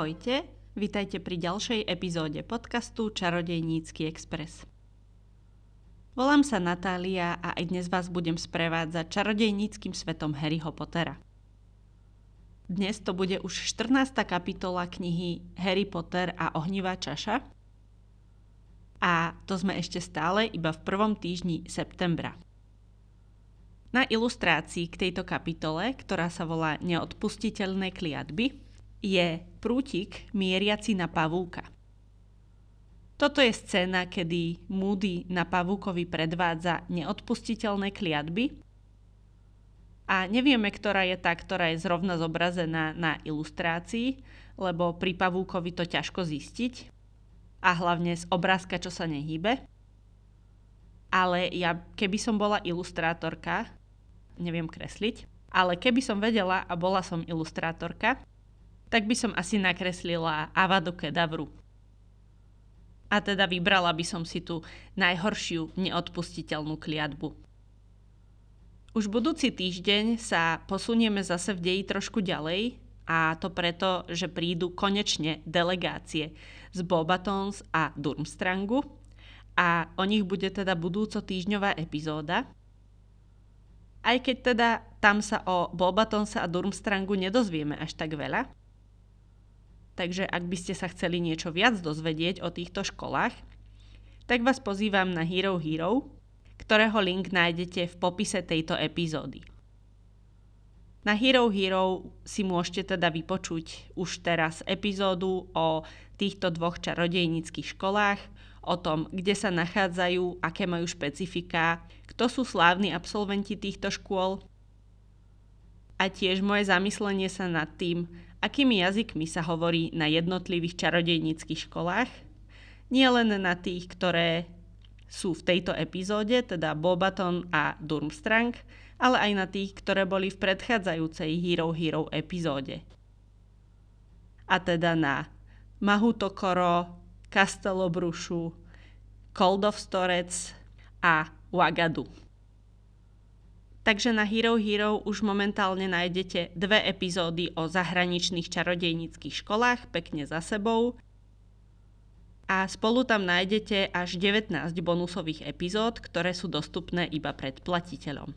Ahojte, vitajte pri ďalšej epizóde podcastu Čarodejnícky Express. Volám sa Natália a aj dnes vás budem sprevádzať čarodejníckým svetom Harryho Pottera. Dnes to bude už 14. kapitola knihy Harry Potter a ohnivá čaša a to sme ešte stále iba v prvom týždni septembra. Na ilustrácii k tejto kapitole, ktorá sa volá Neodpustiteľné kliatby, je prútik mieriaci na pavúka. Toto je scéna, kedy Moody na pavúkovi predvádza neodpustiteľné kliatby a nevieme, ktorá je tá, ktorá je zrovna zobrazená na ilustrácii, lebo pri pavúkovi to ťažko zistiť a hlavne z obrázka, čo sa nehýbe. Ale ja, keby som bola ilustrátorka, neviem kresliť, ale keby som vedela a bola som ilustrátorka, tak by som asi nakreslila Avadu Kedavru. A teda vybrala by som si tú najhoršiu neodpustiteľnú kliatbu. Už budúci týždeň sa posunieme zase v deji trošku ďalej a to preto, že prídu konečne delegácie z Bobatons a Durmstrangu a o nich bude teda budúco týždňová epizóda. Aj keď teda tam sa o Bobatonsa a Durmstrangu nedozvieme až tak veľa, takže ak by ste sa chceli niečo viac dozvedieť o týchto školách, tak vás pozývam na Hero Hero, ktorého link nájdete v popise tejto epizódy. Na Hero Hero si môžete teda vypočuť už teraz epizódu o týchto dvoch čarodejníckých školách, o tom, kde sa nachádzajú, aké majú špecifika, kto sú slávni absolventi týchto škôl a tiež moje zamyslenie sa nad tým, akými jazykmi sa hovorí na jednotlivých čarodejníckých školách, nie len na tých, ktoré sú v tejto epizóde, teda Bobaton a Durmstrang, ale aj na tých, ktoré boli v predchádzajúcej Hero Hero epizóde. A teda na Mahutokoro, Kastelobrušu, Koldovstorec a Wagadu. Takže na Hero Hero už momentálne nájdete dve epizódy o zahraničných čarodejníckých školách pekne za sebou a spolu tam nájdete až 19 bonusových epizód, ktoré sú dostupné iba predplatiteľom.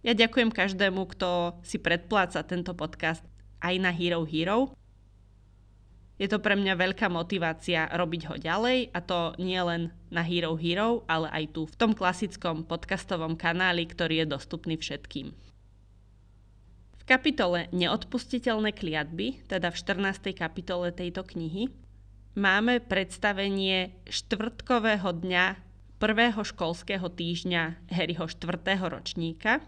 Ja ďakujem každému, kto si predpláca tento podcast aj na Hero Hero je to pre mňa veľká motivácia robiť ho ďalej a to nie len na Hero Hero, ale aj tu v tom klasickom podcastovom kanáli, ktorý je dostupný všetkým. V kapitole Neodpustiteľné kliatby, teda v 14. kapitole tejto knihy, máme predstavenie štvrtkového dňa prvého školského týždňa Harryho 4. ročníka,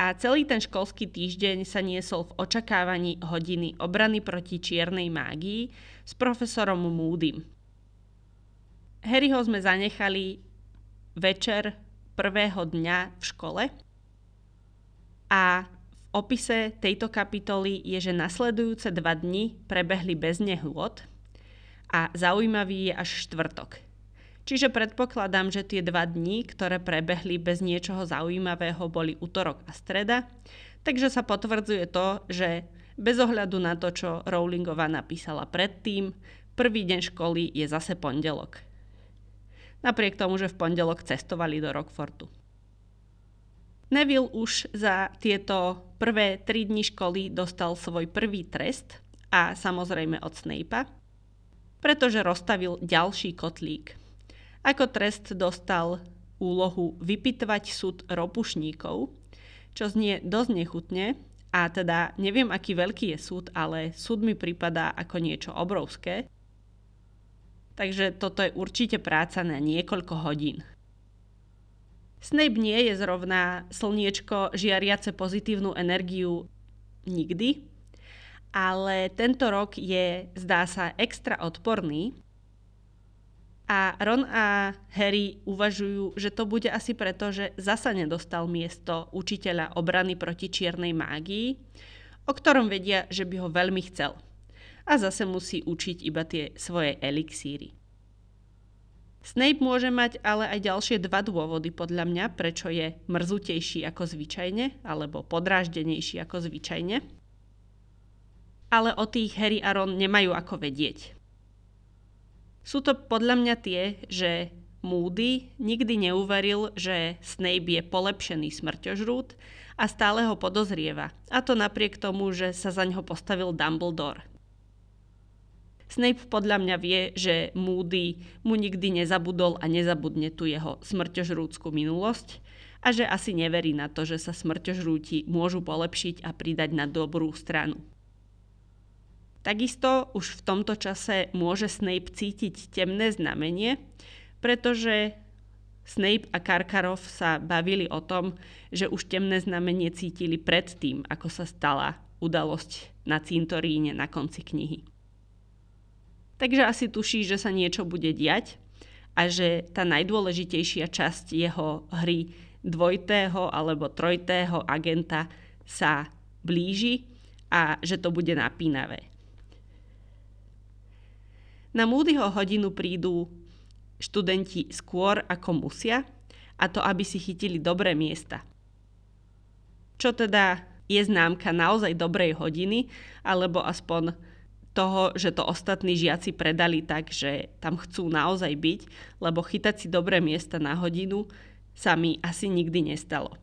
a celý ten školský týždeň sa niesol v očakávaní hodiny obrany proti čiernej mágii s profesorom Moodym. Harryho sme zanechali večer prvého dňa v škole a v opise tejto kapitoly je, že nasledujúce dva dni prebehli bez nehôd a zaujímavý je až štvrtok. Čiže predpokladám, že tie dva dní, ktoré prebehli bez niečoho zaujímavého, boli útorok a streda. Takže sa potvrdzuje to, že bez ohľadu na to, čo Rowlingová napísala predtým, prvý deň školy je zase pondelok. Napriek tomu, že v pondelok cestovali do Rockfortu. Neville už za tieto prvé tri dni školy dostal svoj prvý trest a samozrejme od Snape'a, pretože rozstavil ďalší kotlík. Ako trest dostal úlohu vypitvať súd ropušníkov, čo znie dosť nechutne a teda neviem, aký veľký je súd, ale súd mi pripadá ako niečo obrovské. Takže toto je určite práca na niekoľko hodín. Snape nie je zrovna slniečko žiariace pozitívnu energiu nikdy, ale tento rok je, zdá sa, extra odporný a Ron a Harry uvažujú, že to bude asi preto, že zasa nedostal miesto učiteľa obrany proti čiernej mágii, o ktorom vedia, že by ho veľmi chcel. A zase musí učiť iba tie svoje elixíry. Snape môže mať ale aj ďalšie dva dôvody podľa mňa, prečo je mrzutejší ako zvyčajne, alebo podráždenejší ako zvyčajne. ale o tých Harry a Ron nemajú ako vedieť. Sú to podľa mňa tie, že Moody nikdy neuveril, že Snape je polepšený smrťožrút a stále ho podozrieva. A to napriek tomu, že sa za ňo postavil Dumbledore. Snape podľa mňa vie, že Moody mu nikdy nezabudol a nezabudne tu jeho smrťožrúdskú minulosť a že asi neverí na to, že sa smrťožrúti môžu polepšiť a pridať na dobrú stranu. Takisto už v tomto čase môže Snape cítiť temné znamenie, pretože Snape a Karkarov sa bavili o tom, že už temné znamenie cítili predtým, ako sa stala udalosť na cintoríne na konci knihy. Takže asi tuší, že sa niečo bude diať a že tá najdôležitejšia časť jeho hry dvojtého alebo trojtého agenta sa blíži a že to bude napínavé. Na Moodyho hodinu prídu študenti skôr ako musia, a to aby si chytili dobré miesta. Čo teda je známka naozaj dobrej hodiny, alebo aspoň toho, že to ostatní žiaci predali tak, že tam chcú naozaj byť, lebo chytať si dobré miesta na hodinu sa mi asi nikdy nestalo.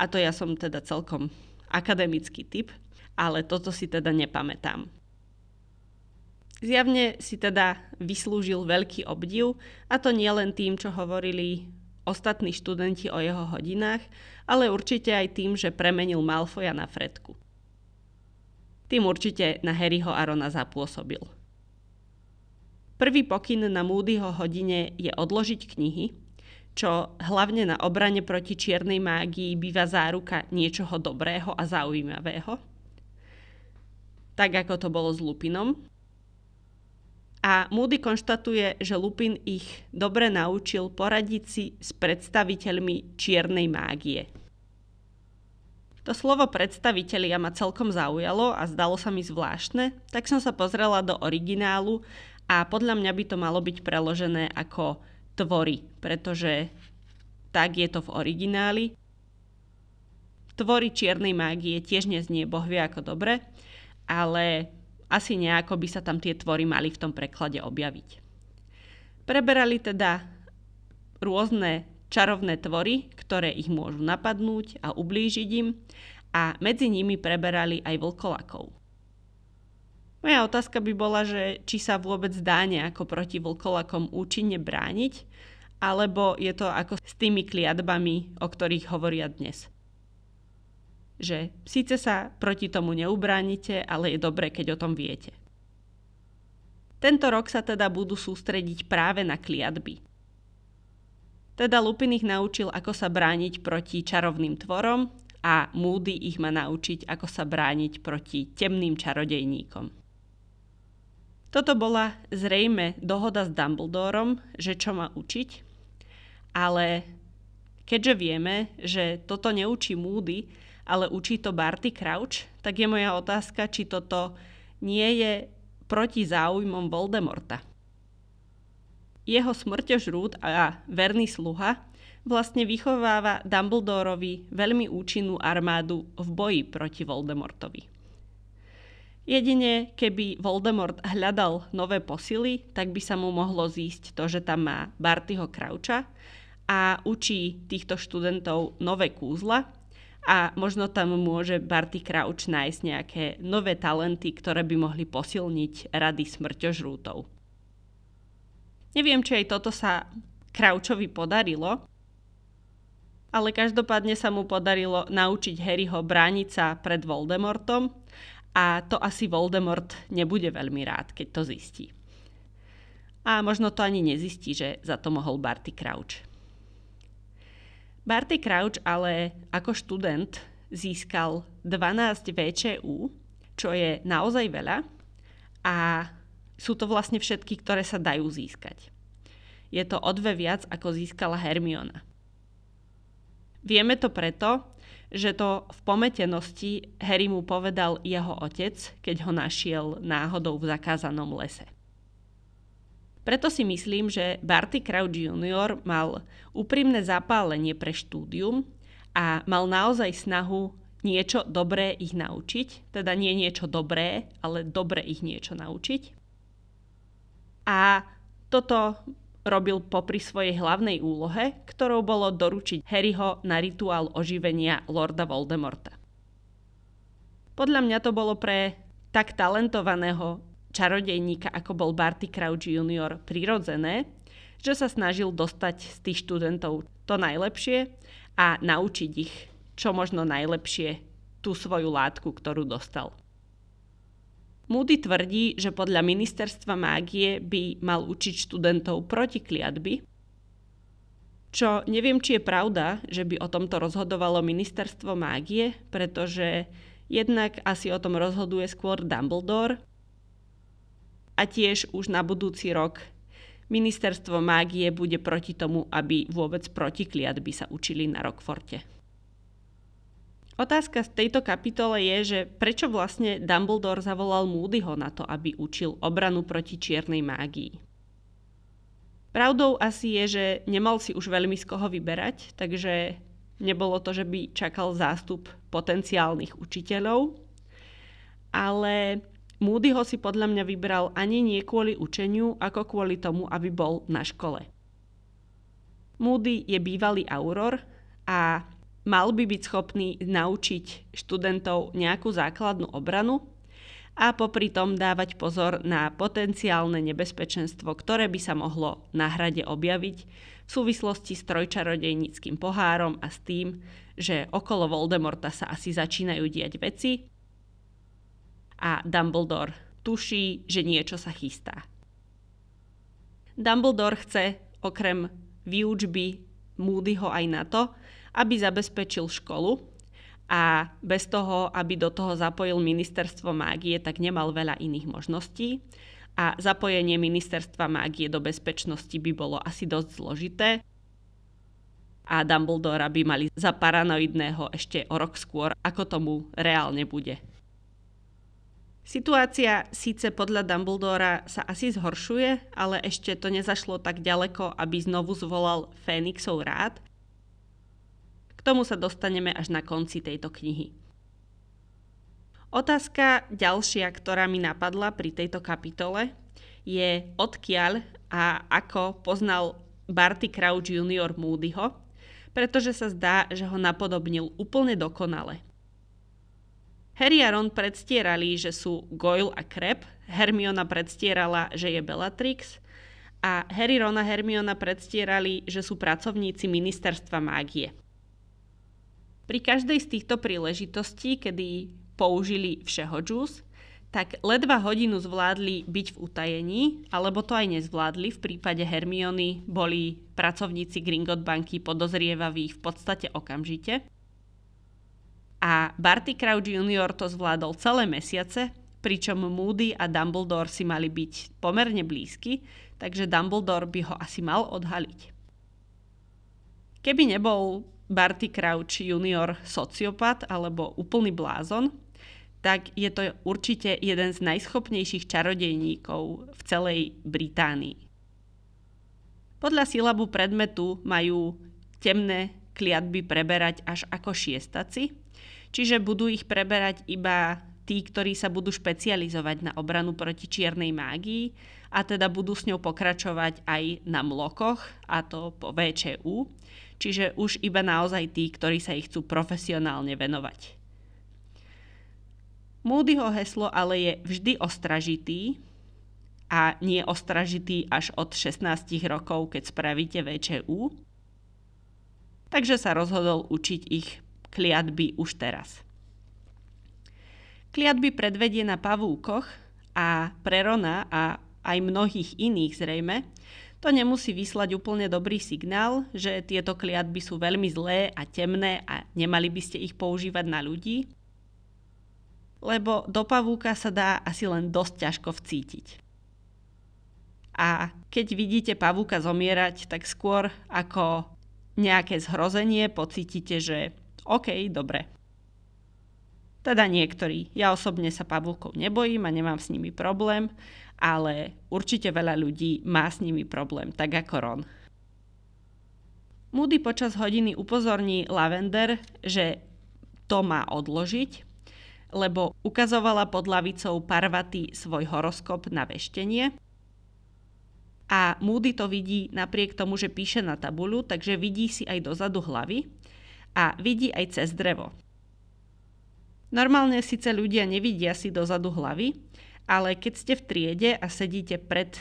A to ja som teda celkom akademický typ, ale toto si teda nepamätám. Zjavne si teda vyslúžil veľký obdiv, a to nie len tým, čo hovorili ostatní študenti o jeho hodinách, ale určite aj tým, že premenil Malfoja na Fredku. Tým určite na Harryho a Rona zapôsobil. Prvý pokyn na Moodyho hodine je odložiť knihy, čo hlavne na obrane proti čiernej mágii býva záruka niečoho dobrého a zaujímavého. Tak ako to bolo s Lupinom, a Moody konštatuje, že Lupin ich dobre naučil poradiť si s predstaviteľmi čiernej mágie. To slovo predstavitelia ma celkom zaujalo a zdalo sa mi zvláštne, tak som sa pozrela do originálu a podľa mňa by to malo byť preložené ako tvory, pretože tak je to v origináli. Tvory čiernej mágie tiež neznie bohvie ako dobre, ale asi nejako by sa tam tie tvory mali v tom preklade objaviť. Preberali teda rôzne čarovné tvory, ktoré ich môžu napadnúť a ublížiť im a medzi nimi preberali aj vlkolakov. Moja otázka by bola, že či sa vôbec dá nejako proti vlkolakom účinne brániť, alebo je to ako s tými kliatbami, o ktorých hovoria dnes že síce sa proti tomu neubránite, ale je dobre, keď o tom viete. Tento rok sa teda budú sústrediť práve na kliatby. Teda Lupin ich naučil, ako sa brániť proti čarovným tvorom a Moody ich má naučiť, ako sa brániť proti temným čarodejníkom. Toto bola zrejme dohoda s Dumbledorom, že čo má učiť, ale keďže vieme, že toto neučí Moody, ale učí to Barty Crouch, tak je moja otázka, či toto nie je proti záujmom Voldemorta. Jeho smrťožrút a verný sluha vlastne vychováva Dumbledorovi veľmi účinnú armádu v boji proti Voldemortovi. Jedine, keby Voldemort hľadal nové posily, tak by sa mu mohlo zísť to, že tam má Bartyho Croucha a učí týchto študentov nové kúzla, a možno tam môže Barty Crouch nájsť nejaké nové talenty, ktoré by mohli posilniť rady smrťožrútov. Neviem, či aj toto sa Crouchovi podarilo, ale každopádne sa mu podarilo naučiť Harryho brániť sa pred Voldemortom a to asi Voldemort nebude veľmi rád, keď to zistí. A možno to ani nezistí, že za to mohol Barty Crouch. Barty Crouch ale ako študent získal 12 VČU, čo je naozaj veľa a sú to vlastne všetky, ktoré sa dajú získať. Je to o dve viac, ako získala Hermiona. Vieme to preto, že to v pometenosti Harry mu povedal jeho otec, keď ho našiel náhodou v zakázanom lese. Preto si myslím, že Barty Crouch Jr. mal úprimné zapálenie pre štúdium a mal naozaj snahu niečo dobré ich naučiť, teda nie niečo dobré, ale dobre ich niečo naučiť. A toto robil popri svojej hlavnej úlohe, ktorou bolo doručiť Harryho na rituál oživenia Lorda Voldemorta. Podľa mňa to bolo pre tak talentovaného čarodejníka, ako bol Barty Crouch Jr. prirodzené, že sa snažil dostať z tých študentov to najlepšie a naučiť ich čo možno najlepšie tú svoju látku, ktorú dostal. Moody tvrdí, že podľa ministerstva mágie by mal učiť študentov proti kliatby, čo neviem, či je pravda, že by o tomto rozhodovalo ministerstvo mágie, pretože jednak asi o tom rozhoduje skôr Dumbledore a tiež už na budúci rok ministerstvo mágie bude proti tomu, aby vôbec proti sa učili na Rockforte. Otázka v tejto kapitole je, že prečo vlastne Dumbledore zavolal Moodyho na to, aby učil obranu proti čiernej mágii. Pravdou asi je, že nemal si už veľmi z koho vyberať, takže nebolo to, že by čakal zástup potenciálnych učiteľov, ale Moody ho si podľa mňa vybral ani nie kvôli učeniu, ako kvôli tomu, aby bol na škole. Moody je bývalý auror a mal by byť schopný naučiť študentov nejakú základnú obranu a popri tom dávať pozor na potenciálne nebezpečenstvo, ktoré by sa mohlo na hrade objaviť v súvislosti s trojčarodejníckým pohárom a s tým, že okolo Voldemorta sa asi začínajú diať veci a Dumbledore tuší, že niečo sa chystá. Dumbledore chce okrem výučby Moodyho aj na to, aby zabezpečil školu a bez toho, aby do toho zapojil ministerstvo mágie, tak nemal veľa iných možností a zapojenie ministerstva mágie do bezpečnosti by bolo asi dosť zložité a Dumbledora by mali za paranoidného ešte o rok skôr, ako tomu reálne bude. Situácia síce podľa Dumbledora sa asi zhoršuje, ale ešte to nezašlo tak ďaleko, aby znovu zvolal Fénixov rád k tomu sa dostaneme až na konci tejto knihy. Otázka ďalšia, ktorá mi napadla pri tejto kapitole, je odkiaľ a ako poznal Barty Crouch Jr. Moodyho, pretože sa zdá, že ho napodobnil úplne dokonale. Harry a Ron predstierali, že sú Goyle a Crab, Hermiona predstierala, že je Bellatrix a Harry, Ron a Hermiona predstierali, že sú pracovníci ministerstva mágie. Pri každej z týchto príležitostí, kedy použili všeho džús, tak ledva hodinu zvládli byť v utajení, alebo to aj nezvládli. V prípade Hermiony boli pracovníci Gringot banky podozrievaví v podstate okamžite. A Barty Crouch Jr. to zvládol celé mesiace, pričom Moody a Dumbledore si mali byť pomerne blízky, takže Dumbledore by ho asi mal odhaliť. Keby nebol Barty Crouch junior sociopat alebo úplný blázon, tak je to určite jeden z najschopnejších čarodejníkov v celej Británii. Podľa silabu predmetu majú temné kliatby preberať až ako šiestaci, čiže budú ich preberať iba tí, ktorí sa budú špecializovať na obranu proti čiernej mágii a teda budú s ňou pokračovať aj na mlokoch, a to po VČU, čiže už iba naozaj tí, ktorí sa ich chcú profesionálne venovať. Moodyho heslo ale je vždy ostražitý a nie ostražitý až od 16 rokov, keď spravíte VČU. Takže sa rozhodol učiť ich kliatby už teraz. Kliatby predvedie na pavúkoch a pre Rona a aj mnohých iných zrejme to nemusí vyslať úplne dobrý signál, že tieto kliatby sú veľmi zlé a temné a nemali by ste ich používať na ľudí, lebo do pavúka sa dá asi len dosť ťažko vcítiť. A keď vidíte pavúka zomierať, tak skôr ako nejaké zhrozenie pocítite, že OK, dobre. Teda niektorí. Ja osobne sa pavúkov nebojím a nemám s nimi problém, ale určite veľa ľudí má s nimi problém, tak ako Ron. Moody počas hodiny upozorní Lavender, že to má odložiť, lebo ukazovala pod lavicou Parvati svoj horoskop na veštenie a Moody to vidí napriek tomu, že píše na tabuľu, takže vidí si aj dozadu hlavy a vidí aj cez drevo. Normálne síce ľudia nevidia si dozadu hlavy, ale keď ste v triede a sedíte pred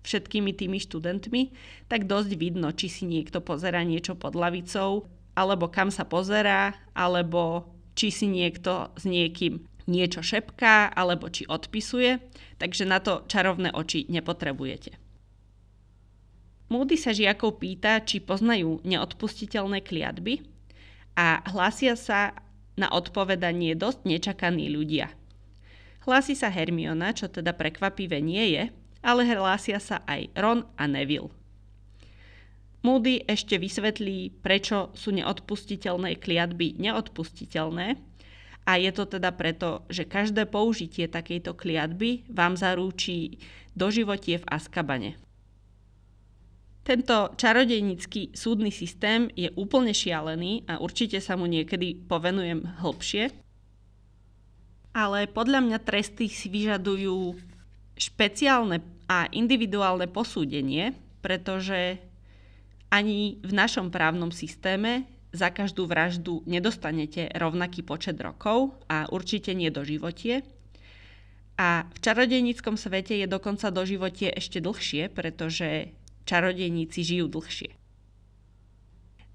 všetkými tými študentmi, tak dosť vidno, či si niekto pozera niečo pod lavicou, alebo kam sa pozerá, alebo či si niekto s niekým niečo šepká, alebo či odpisuje, takže na to čarovné oči nepotrebujete. Moody sa žiakov pýta, či poznajú neodpustiteľné kliatby a hlásia sa na odpovedanie dosť nečakaní ľudia. Hlási sa Hermiona, čo teda prekvapivé nie je, ale hlásia sa aj Ron a Neville. Moody ešte vysvetlí, prečo sú neodpustiteľné kliatby neodpustiteľné a je to teda preto, že každé použitie takejto kliatby vám zarúčí doživotie v Askabane. Tento čarodejnický súdny systém je úplne šialený a určite sa mu niekedy povenujem hlbšie. Ale podľa mňa tresty si vyžadujú špeciálne a individuálne posúdenie, pretože ani v našom právnom systéme za každú vraždu nedostanete rovnaký počet rokov a určite nie do životie. A v čarodejníckom svete je dokonca do životie ešte dlhšie, pretože čarodejníci žijú dlhšie.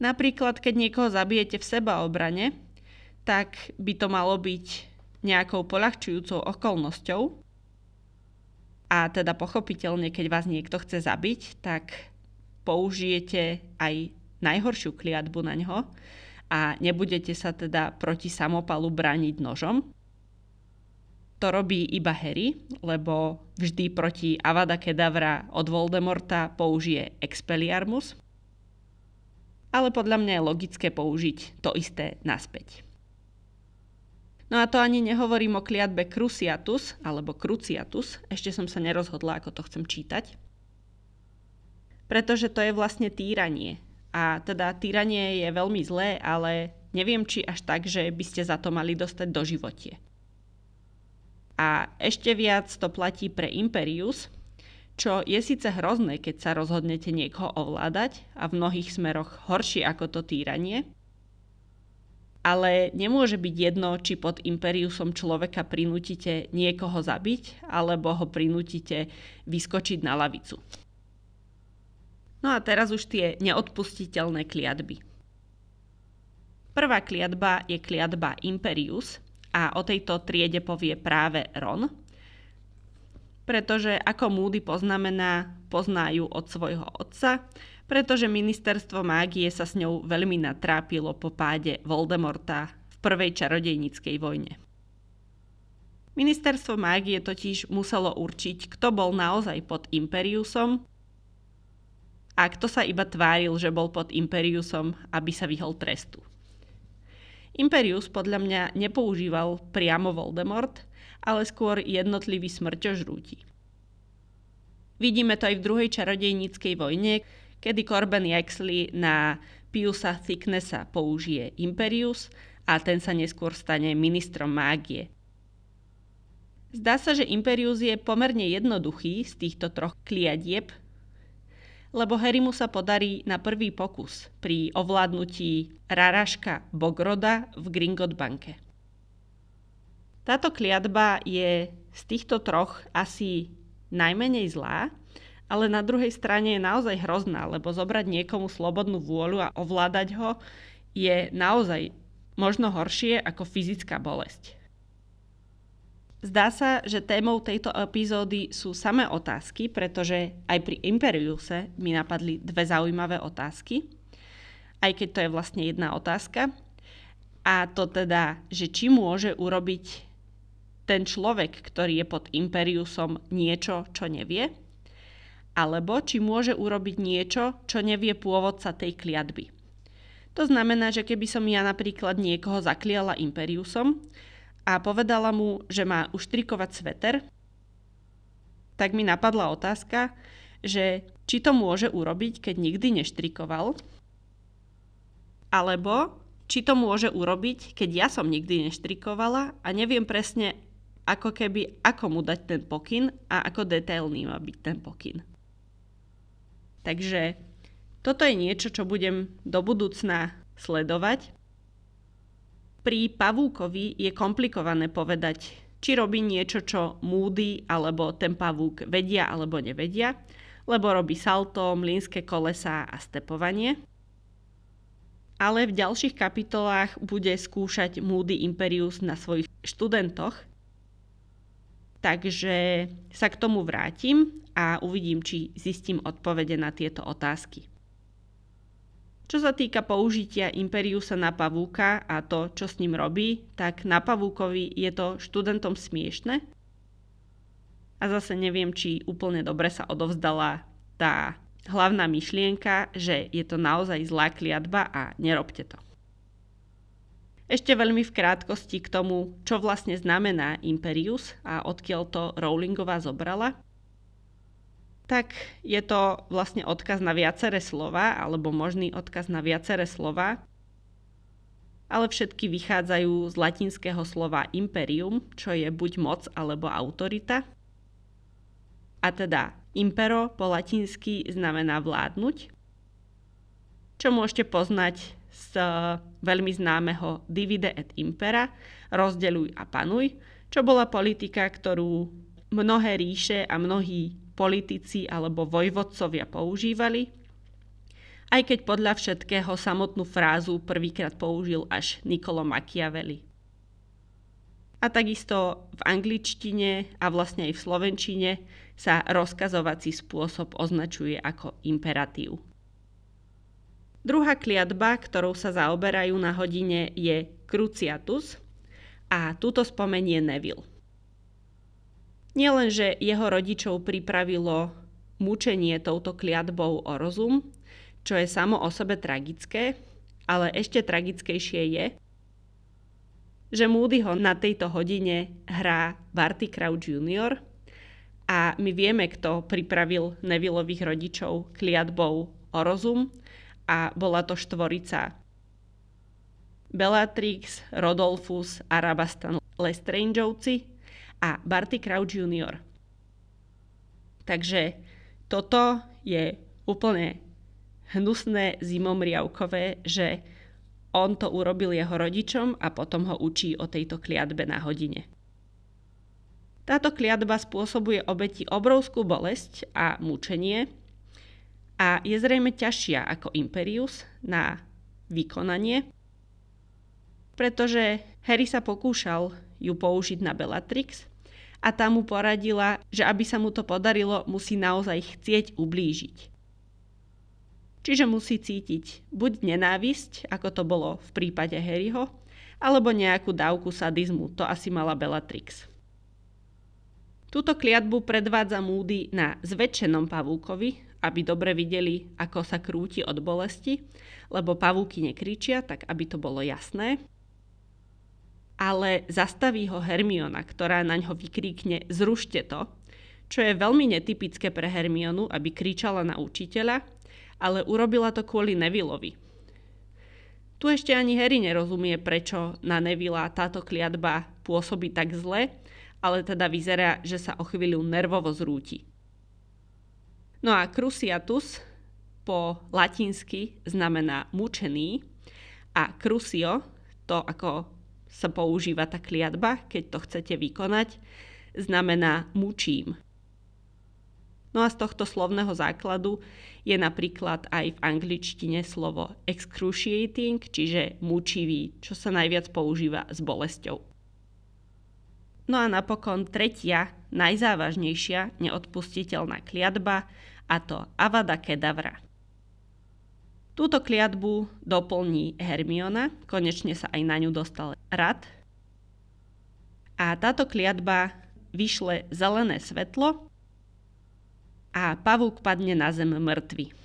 Napríklad, keď niekoho zabijete v sebaobrane, tak by to malo byť nejakou poľahčujúcou okolnosťou. A teda pochopiteľne, keď vás niekto chce zabiť, tak použijete aj najhoršiu kliatbu na ňo a nebudete sa teda proti samopalu brániť nožom, to robí iba Harry, lebo vždy proti Avada Kedavra od Voldemorta použije Expelliarmus. Ale podľa mňa je logické použiť to isté naspäť. No a to ani nehovorím o kliatbe Cruciatus alebo Cruciatus, ešte som sa nerozhodla, ako to chcem čítať. Pretože to je vlastne týranie. A teda týranie je veľmi zlé, ale neviem, či až tak, že by ste za to mali dostať do životie. A ešte viac to platí pre Imperius, čo je síce hrozné, keď sa rozhodnete niekoho ovládať a v mnohých smeroch horšie ako to týranie, ale nemôže byť jedno, či pod Imperiusom človeka prinútite niekoho zabiť, alebo ho prinútite vyskočiť na lavicu. No a teraz už tie neodpustiteľné kliatby. Prvá kliatba je kliatba Imperius, a o tejto triede povie práve Ron, pretože ako Moody poznamená, poznajú od svojho otca, pretože ministerstvo mágie sa s ňou veľmi natrápilo po páde Voldemorta v prvej čarodejníckej vojne. Ministerstvo mágie totiž muselo určiť, kto bol naozaj pod Imperiusom a kto sa iba tváril, že bol pod Imperiusom, aby sa vyhol trestu. Imperius podľa mňa nepoužíval priamo Voldemort, ale skôr jednotlivý smrťožrúti. Vidíme to aj v druhej čarodejníckej vojne, kedy Corben Yaxley na Piusa Thicknessa použije Imperius a ten sa neskôr stane ministrom mágie. Zdá sa, že Imperius je pomerne jednoduchý z týchto troch kliadieb, lebo Harrymu sa podarí na prvý pokus pri ovládnutí Raraška Bogroda v Gringot banke. Táto kliatba je z týchto troch asi najmenej zlá, ale na druhej strane je naozaj hrozná, lebo zobrať niekomu slobodnú vôľu a ovládať ho je naozaj možno horšie ako fyzická bolesť. Zdá sa, že témou tejto epizódy sú samé otázky, pretože aj pri Imperiuse mi napadli dve zaujímavé otázky, aj keď to je vlastne jedna otázka. A to teda, že či môže urobiť ten človek, ktorý je pod Imperiusom niečo, čo nevie, alebo či môže urobiť niečo, čo nevie pôvodca tej kliatby. To znamená, že keby som ja napríklad niekoho zakliala Imperiusom, a povedala mu, že má uštrikovať sveter, tak mi napadla otázka, že či to môže urobiť, keď nikdy neštrikoval, alebo či to môže urobiť, keď ja som nikdy neštrikovala a neviem presne, ako keby, ako mu dať ten pokyn a ako detailný má byť ten pokyn. Takže toto je niečo, čo budem do budúcna sledovať. Pri pavúkovi je komplikované povedať, či robí niečo, čo múdy alebo ten pavúk vedia alebo nevedia, lebo robí salto, mlínske kolesa a stepovanie. Ale v ďalších kapitolách bude skúšať Moody Imperius na svojich študentoch. Takže sa k tomu vrátim a uvidím, či zistím odpovede na tieto otázky. Čo sa týka použitia Imperiusa na pavúka a to, čo s ním robí, tak na pavúkovi je to študentom smiešne. A zase neviem, či úplne dobre sa odovzdala tá hlavná myšlienka, že je to naozaj zlá kliatba a nerobte to. Ešte veľmi v krátkosti k tomu, čo vlastne znamená Imperius a odkiaľ to Rowlingová zobrala tak je to vlastne odkaz na viaceré slova, alebo možný odkaz na viaceré slova, ale všetky vychádzajú z latinského slova imperium, čo je buď moc alebo autorita. A teda impero po latinsky znamená vládnuť, čo môžete poznať z veľmi známeho divide et impera, rozdeľuj a panuj, čo bola politika, ktorú mnohé ríše a mnohí politici alebo vojvodcovia používali, aj keď podľa všetkého samotnú frázu prvýkrát použil až Niccolo Machiavelli. A takisto v angličtine a vlastne aj v slovenčine sa rozkazovací spôsob označuje ako imperatív. Druhá kliatba, ktorou sa zaoberajú na hodine, je Cruciatus a túto spomenie Neville. Nielenže jeho rodičov pripravilo mučenie touto kliatbou o rozum, čo je samo o sebe tragické, ale ešte tragickejšie je, že Moody ho na tejto hodine hrá Barty Crouch Jr. a my vieme, kto pripravil Nevillových rodičov kliatbou o rozum a bola to štvorica Bellatrix, Rodolfus a Rabastan Lestrangeovci, a Barty Crouch Jr. Takže toto je úplne hnusné zimomriavkové, že on to urobil jeho rodičom a potom ho učí o tejto kliatbe na hodine. Táto kliatba spôsobuje obeti obrovskú bolesť a mučenie a je zrejme ťažšia ako Imperius na vykonanie, pretože Harry sa pokúšal ju použiť na Bellatrix, a tá mu poradila, že aby sa mu to podarilo, musí naozaj chcieť ublížiť. Čiže musí cítiť buď nenávisť, ako to bolo v prípade Harryho, alebo nejakú dávku sadizmu, to asi mala Bellatrix. Túto kliatbu predvádza Moody na zväčšenom pavúkovi, aby dobre videli, ako sa krúti od bolesti, lebo pavúky nekričia, tak aby to bolo jasné ale zastaví ho Hermiona, ktorá na ňo vykríkne zrušte to, čo je veľmi netypické pre Hermionu, aby kričala na učiteľa, ale urobila to kvôli Nevillovi. Tu ešte ani Harry nerozumie, prečo na Nevilla táto kliatba pôsobí tak zle, ale teda vyzerá, že sa o chvíľu nervovo zrúti. No a cruciatus po latinsky znamená mučený a crucio, to ako sa používa tá kliatba, keď to chcete vykonať, znamená mučím. No a z tohto slovného základu je napríklad aj v angličtine slovo excruciating, čiže mučivý, čo sa najviac používa s bolesťou. No a napokon tretia, najzávažnejšia, neodpustiteľná kliatba, a to Avada Kedavra. Túto kliatbu doplní Hermiona, konečne sa aj na ňu dostal rad. A táto kliatba vyšle zelené svetlo a pavúk padne na zem mŕtvy.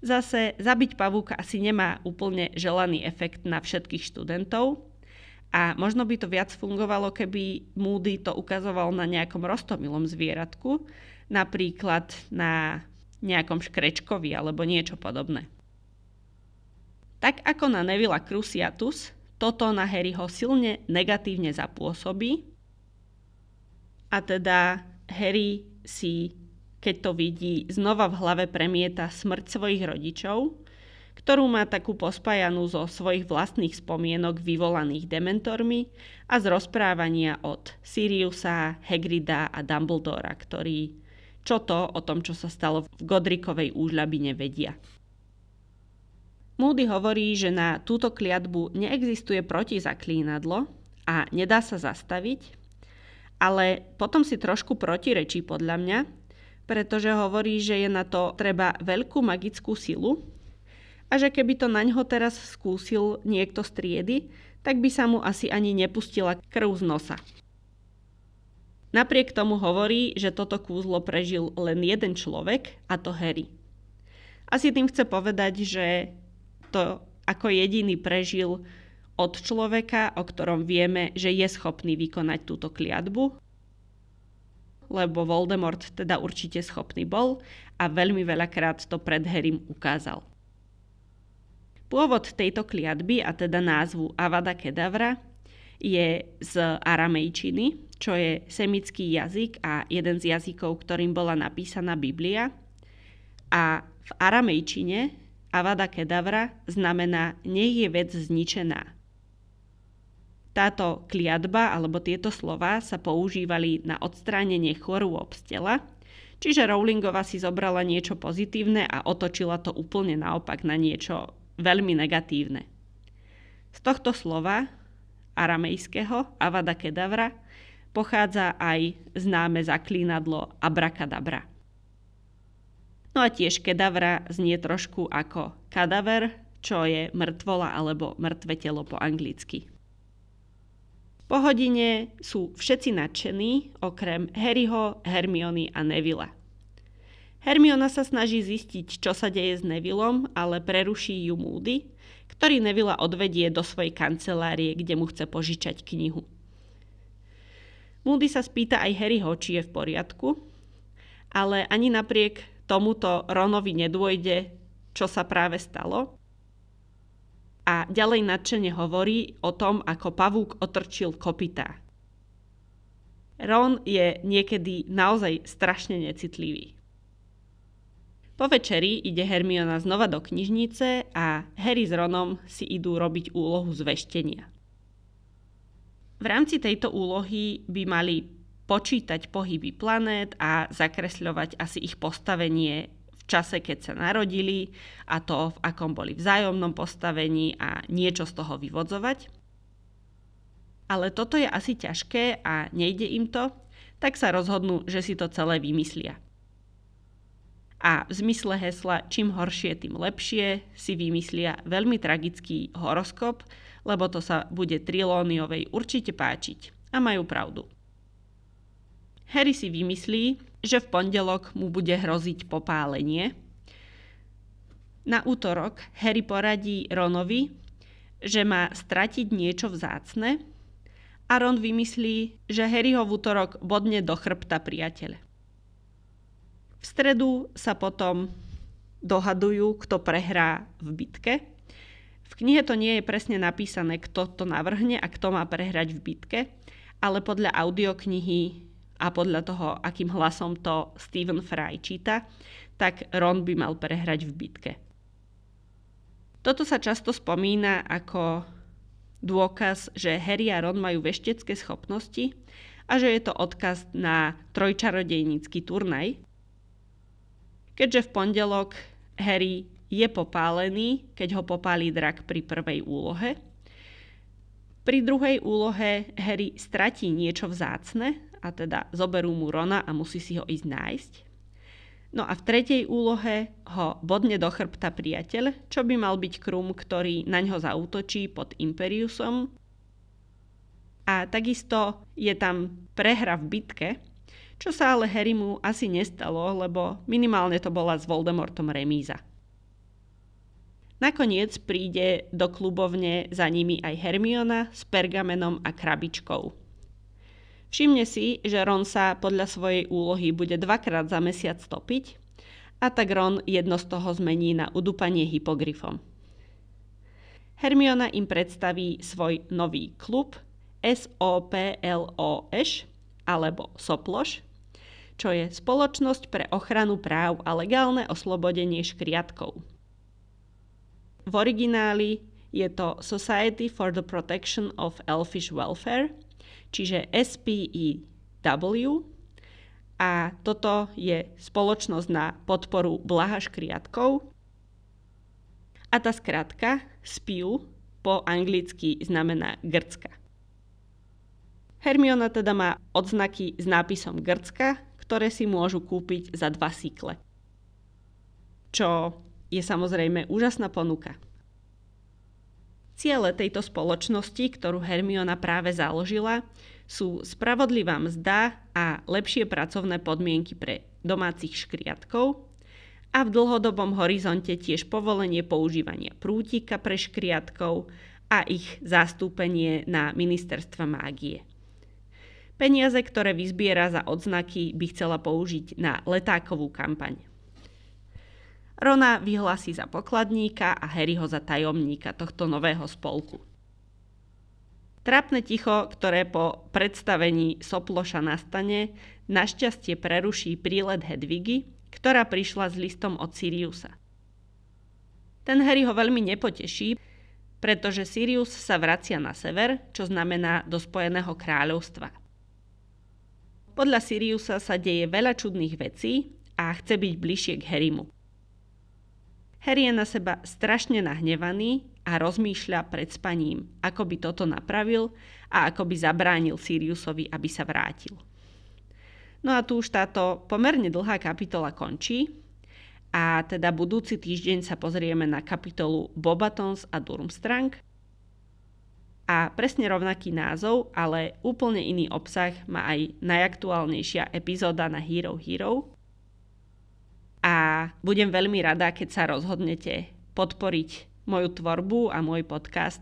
Zase zabiť pavúka asi nemá úplne želaný efekt na všetkých študentov a možno by to viac fungovalo, keby Moody to ukazoval na nejakom rostomilom zvieratku, napríklad na nejakom škrečkovi alebo niečo podobné. Tak ako na Nevilla Cruciatus, toto na Harryho silne negatívne zapôsobí a teda Harry si, keď to vidí, znova v hlave premieta smrť svojich rodičov, ktorú má takú pospájanú zo svojich vlastných spomienok vyvolaných dementormi a z rozprávania od Siriusa, Hagrida a Dumbledora, ktorí čo to o tom, čo sa stalo v Godrikovej úžľabine vedia. Moody hovorí, že na túto kliatbu neexistuje protizaklínadlo a nedá sa zastaviť, ale potom si trošku protirečí podľa mňa, pretože hovorí, že je na to treba veľkú magickú silu a že keby to na ňo teraz skúsil niekto z triedy, tak by sa mu asi ani nepustila krv z nosa. Napriek tomu hovorí, že toto kúzlo prežil len jeden človek, a to Harry. Asi tým chce povedať, že to ako jediný prežil od človeka, o ktorom vieme, že je schopný vykonať túto kliatbu, lebo Voldemort teda určite schopný bol a veľmi veľakrát to pred Harrym ukázal. Pôvod tejto kliatby, a teda názvu Avada Kedavra, je z aramejčiny, čo je semický jazyk a jeden z jazykov, ktorým bola napísaná Biblia. A v aramejčine Avada Kedavra znamená nech je vec zničená. Táto kliatba alebo tieto slova sa používali na odstránenie chorôb z tela, čiže Rowlingová si zobrala niečo pozitívne a otočila to úplne naopak na niečo veľmi negatívne. Z tohto slova, aramejského Avada Kedavra, pochádza aj známe zaklínadlo Abrakadabra. No a tiež kedavra znie trošku ako kadaver, čo je mŕtvola alebo mŕtve telo po anglicky. Po hodine sú všetci nadšení, okrem Harryho, Hermiony a Nevilla. Hermiona sa snaží zistiť, čo sa deje s Nevillom, ale preruší ju Moody, ktorý Nevilla odvedie do svojej kancelárie, kde mu chce požičať knihu. Moody sa spýta aj Harryho, či je v poriadku, ale ani napriek tomuto Ronovi nedôjde, čo sa práve stalo. A ďalej nadšene hovorí o tom, ako pavúk otrčil kopytá. Ron je niekedy naozaj strašne necitlivý. Po večeri ide Hermiona znova do knižnice a Harry s Ronom si idú robiť úlohu zveštenia. V rámci tejto úlohy by mali počítať pohyby planét a zakresľovať asi ich postavenie v čase, keď sa narodili a to, v akom boli vzájomnom postavení a niečo z toho vyvodzovať. Ale toto je asi ťažké a nejde im to, tak sa rozhodnú, že si to celé vymyslia. A v zmysle hesla čím horšie, tým lepšie si vymyslia veľmi tragický horoskop, lebo to sa bude Trilóniovej určite páčiť. A majú pravdu. Harry si vymyslí, že v pondelok mu bude hroziť popálenie. Na útorok Harry poradí Ronovi, že má stratiť niečo vzácne a Ron vymyslí, že Harry ho v útorok bodne do chrbta priateľ. V stredu sa potom dohadujú, kto prehrá v bitke. V knihe to nie je presne napísané, kto to navrhne a kto má prehrať v bitke, ale podľa audioknihy a podľa toho, akým hlasom to Stephen Fry číta, tak Ron by mal prehrať v bitke. Toto sa často spomína ako dôkaz, že Harry a Ron majú veštecké schopnosti a že je to odkaz na trojčarodejnícky turnaj. Keďže v pondelok Harry je popálený, keď ho popálí drak pri prvej úlohe. Pri druhej úlohe Harry stratí niečo vzácne a teda zoberú mu Rona a musí si ho ísť nájsť. No a v tretej úlohe ho bodne do chrbta priateľ, čo by mal byť Krum, ktorý na ňo zautočí pod Imperiusom. A takisto je tam prehra v bitke, čo sa ale Harrymu asi nestalo, lebo minimálne to bola s Voldemortom remíza. Nakoniec príde do klubovne za nimi aj Hermiona s pergamenom a krabičkou. Všimne si, že Ron sa podľa svojej úlohy bude dvakrát za mesiac topiť a tak Ron jedno z toho zmení na udupanie hypogryfom. Hermiona im predstaví svoj nový klub SOPLOŠ alebo SOPLOŠ, čo je Spoločnosť pre ochranu práv a legálne oslobodenie škriatkov. V origináli je to Society for the Protection of Elfish Welfare, čiže SPEW, a toto je spoločnosť na podporu blaha škriatkov. A tá skratka SPEW po anglicky znamená grcka. Hermiona teda má odznaky s nápisom grcka, ktoré si môžu kúpiť za dva síkle. Čo je samozrejme úžasná ponuka. Ciele tejto spoločnosti, ktorú Hermiona práve založila, sú spravodlivá mzda a lepšie pracovné podmienky pre domácich škriatkov a v dlhodobom horizonte tiež povolenie používania prútika pre škriatkov a ich zastúpenie na ministerstva mágie. Peniaze, ktoré vyzbiera za odznaky, by chcela použiť na letákovú kampaň. Rona vyhlási za pokladníka a Harryho za tajomníka tohto nového spolku. Trápne ticho, ktoré po predstavení Soploša nastane, našťastie preruší prílet Hedvigy, ktorá prišla s listom od Siriusa. Ten Harry ho veľmi nepoteší, pretože Sirius sa vracia na sever, čo znamená do Spojeného kráľovstva. Podľa Siriusa sa deje veľa čudných vecí a chce byť bližšie k Harrymu. Harry je na seba strašne nahnevaný a rozmýšľa pred spaním, ako by toto napravil a ako by zabránil Siriusovi, aby sa vrátil. No a tu už táto pomerne dlhá kapitola končí a teda budúci týždeň sa pozrieme na kapitolu Bobatons a Durmstrang – a presne rovnaký názov, ale úplne iný obsah má aj najaktuálnejšia epizóda na Hero Hero. A budem veľmi rada, keď sa rozhodnete podporiť moju tvorbu a môj podcast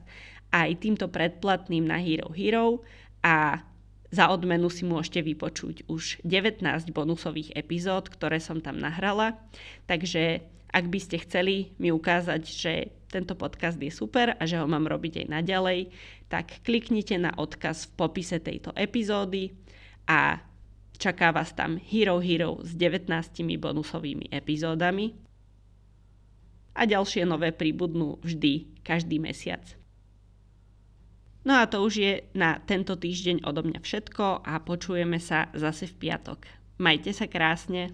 aj týmto predplatným na Hero Hero a za odmenu si môžete vypočuť už 19 bonusových epizód, ktoré som tam nahrala. Takže ak by ste chceli mi ukázať, že tento podcast je super a že ho mám robiť aj naďalej, tak kliknite na odkaz v popise tejto epizódy a čaká vás tam Hero Hero s 19 bonusovými epizódami a ďalšie nové príbudnú vždy každý mesiac. No a to už je na tento týždeň odo mňa všetko a počujeme sa zase v piatok. Majte sa krásne.